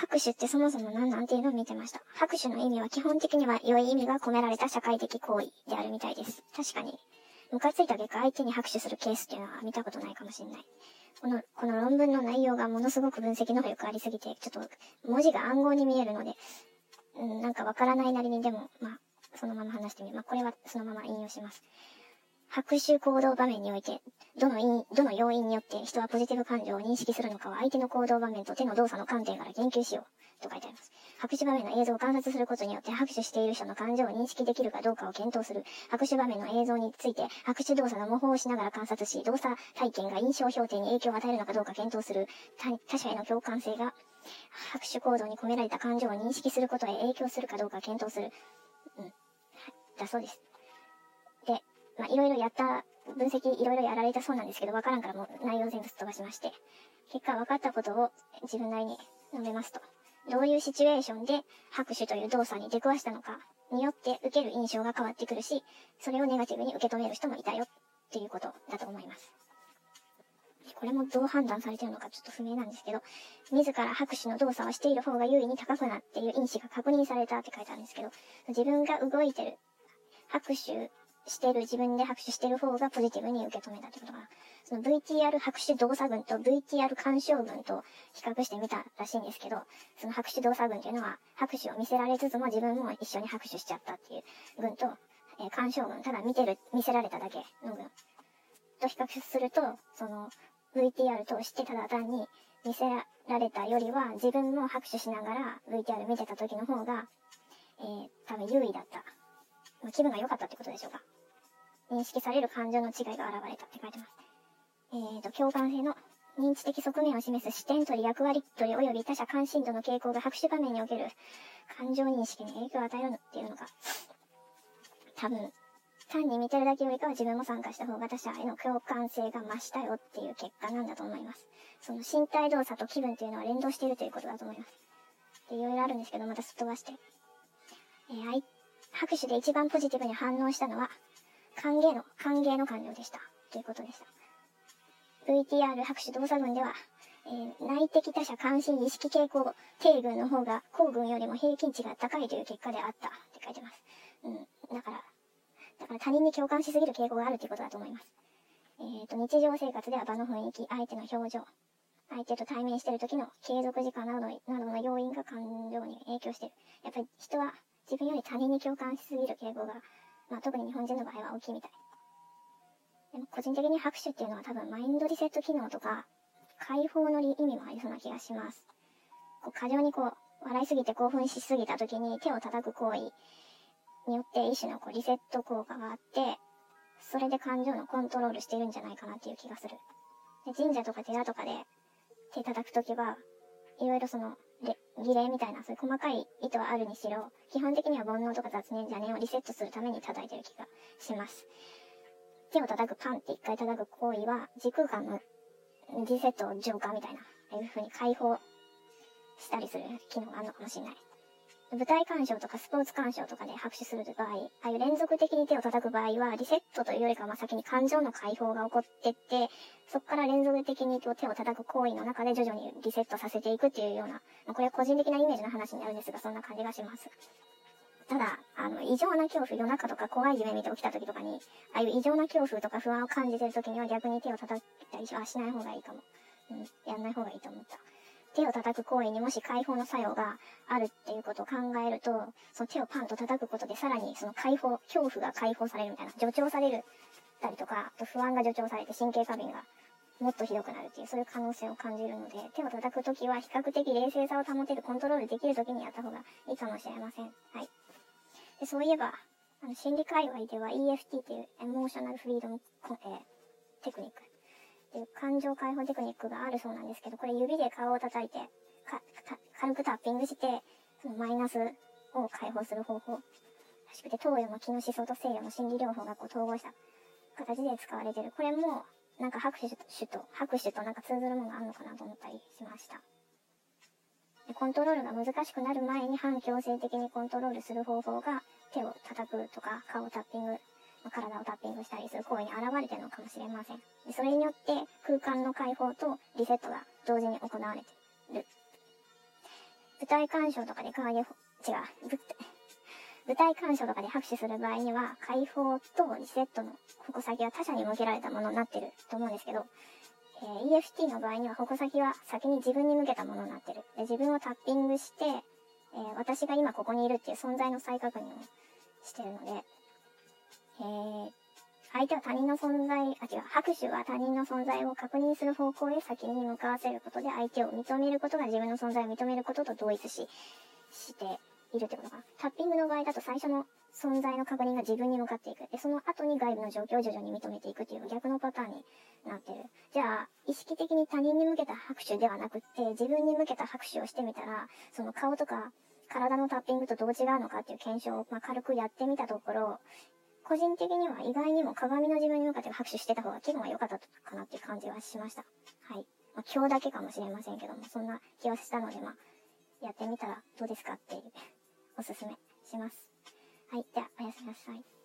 拍手ってそもそも何なんていうのを見てました。拍手の意味は基本的には良い意味が込められた社会的行為であるみたいです。確かに、ムカついた結果相手に拍手するケースっていうのは見たことないかもしれない。この、この論文の内容がものすごく分析能力ありすぎて、ちょっと文字が暗号に見えるので、うん、なんかわからないなりにでも、まあ、そのまま話してみる。まあ、これはそのまま引用します。拍手行動場面において、どの因、どの要因によって人はポジティブ感情を認識するのかは相手の行動場面と手の動作の観点から言及しよう。と書いてあります。拍手場面の映像を観察することによって拍手している人の感情を認識できるかどうかを検討する。拍手場面の映像について拍手動作の模倣をしながら観察し、動作体験が印象評定に影響を与えるのかどうか検討する。他者への共感性が拍手行動に込められた感情を認識することへ影響するかどうか検討する。うん。だそうです。まあ、いろいろやった、分析いろいろやられたそうなんですけど、わからんからもう内容全部すっ飛ばしまして、結果分かったことを自分なりに述べますと。どういうシチュエーションで拍手という動作に出くわしたのかによって受ける印象が変わってくるし、それをネガティブに受け止める人もいたよっていうことだと思います。これもどう判断されてるのかちょっと不明なんですけど、自ら拍手の動作をしている方が優位に高くなっている因子が確認されたって書いてあるんですけど、自分が動いてる、拍手してる、自分で拍手してる方がポジティブに受け止めたってことかな。その VTR 拍手動作群と VTR 干渉群と比較してみたらしいんですけど、その拍手動作群っていうのは、拍手を見せられつつも自分も一緒に拍手しちゃったっていう群と、えー、干渉群、ただ見てる、見せられただけの群と比較すると、その VTR 通してただ単に見せられたよりは、自分も拍手しながら VTR 見てた時の方が、えー、多分優位だった。気分が良かったってことでしょうか。認識される感情の違いが現れたって書いてます。えーと、共感性の認知的側面を示す視点取り役割取り及び他者関心度の傾向が拍手場面における感情認識に影響を与えるっていうのが、多分、単に見てるだけよりかは自分も参加した方が他者への共感性が増したよっていう結果なんだと思います。その身体動作と気分っていうのは連動しているということだと思います。で、いろいろあるんですけど、またすっ飛ばして。えー、拍手で一番ポジティブに反応したのは、歓迎の、歓迎の感情でした。ということでした。VTR 拍手動作群では、えー、内的他者関心意識傾向低群の方が高群よりも平均値が高いという結果であったって書いてます。うん。だから、だから他人に共感しすぎる傾向があるということだと思います。えっ、ー、と、日常生活では場の雰囲気、相手の表情、相手と対面している時の継続時間などのなどの要因が感情に影響している。やっぱり人は自分より他人に共感しすぎる傾向がまあ、特に日本人の場合は大きいみたい。でも個人的に拍手っていうのは多分マインドリセット機能とか、解放の意味もありそうな気がします。こう過剰にこう、笑いすぎて興奮しすぎた時に手を叩く行為によって一種のこうリセット効果があって、それで感情のコントロールしてるんじゃないかなっていう気がする。で神社とか寺とかで手叩くときは、いろいろその儀礼みたいな、そういう細かい意図はあるにしろ、基本的には煩悩とか雑念邪念をリセットするために叩いてる気がします。手を叩くパンって一回叩く行為は、時空間のリセットを浄化みたいな、いう風に解放したりする機能があるのかもしれない。舞台鑑賞とかスポーツ鑑賞とかで拍手する場合、ああいう連続的に手を叩く場合は、リセットというよりかは先に感情の解放が起こってって、そこから連続的に手を叩く行為の中で徐々にリセットさせていくっていうような、ま、これは個人的なイメージの話になるんですが、そんな感じがします。ただ、あの、異常な恐怖、夜中とか怖い夢見て起きた時とかに、ああいう異常な恐怖とか不安を感じてる時には逆に手を叩いたりはしない方がいいかも。うん、やんない方がいいと思った。手を叩く行為にもし解放の作用があるっていうことを考えると、その手をパンと叩くことでさらにその解放、恐怖が解放されるみたいな、助長されるたりとか、と不安が助長されて神経過敏がもっとひどくなるっていう、そういう可能性を感じるので、手を叩くときは比較的冷静さを保てる、コントロールできるときにやった方がいいかもしれません。はい。でそういえば、あの心理界隈では EFT っていうエモーショナルフリードム、え、テクニックっていう感情解放テクニックがあるそうなんですけど、これ指で顔を叩いて、軽くタッピングして、そのマイナスを解放する方法らしくて、東洋の気の思想と西洋の心理療法がこう統合した形で使われてる。これも、なんか拍手と、拍手となんか通ずるものがあるのかなと思ったりしました。コントロールが難しくなる前に反強制的にコントロールする方法が手を叩くとか顔をタッピング体をタッピングしたりする行為に現れてるのかもしれません。それによって空間の解放とリセットが同時に行われている。体鑑賞とかで解放、違う、舞台鑑賞とかで拍手する場合には、解放とリセットの矛先は他者に向けられたものになってると思うんですけど、えー、EFT の場合には矛先は先に自分に向けたものになってる。で自分をタッピングして、えー、私が今ここにいるっていう存在の再確認をしてるので、えー、相手は他人の存在、あ、違う、拍手は他人の存在を確認する方向へ先に向かわせることで相手を認めることが自分の存在を認めることと同一し、しているってことかな。タッピングの場合だと最初の存在の確認が自分に向かっていく。で、その後に外部の状況を徐々に認めていくっていう逆のパターンになってる。じゃあ、意識的に他人に向けた拍手ではなくって、自分に向けた拍手をしてみたら、その顔とか体のタッピングとどう違うのかっていう検証を、まあ、軽くやってみたところ、個人的には意外にも鏡の自分に向かって拍手してた方が気分は良かったかなっていう感じはしました。はい。まあ、今日だけかもしれませんけども、そんな気はしたので、まあ、やってみたらどうですかっていうおすすめします。はい。では、おやすみなさい。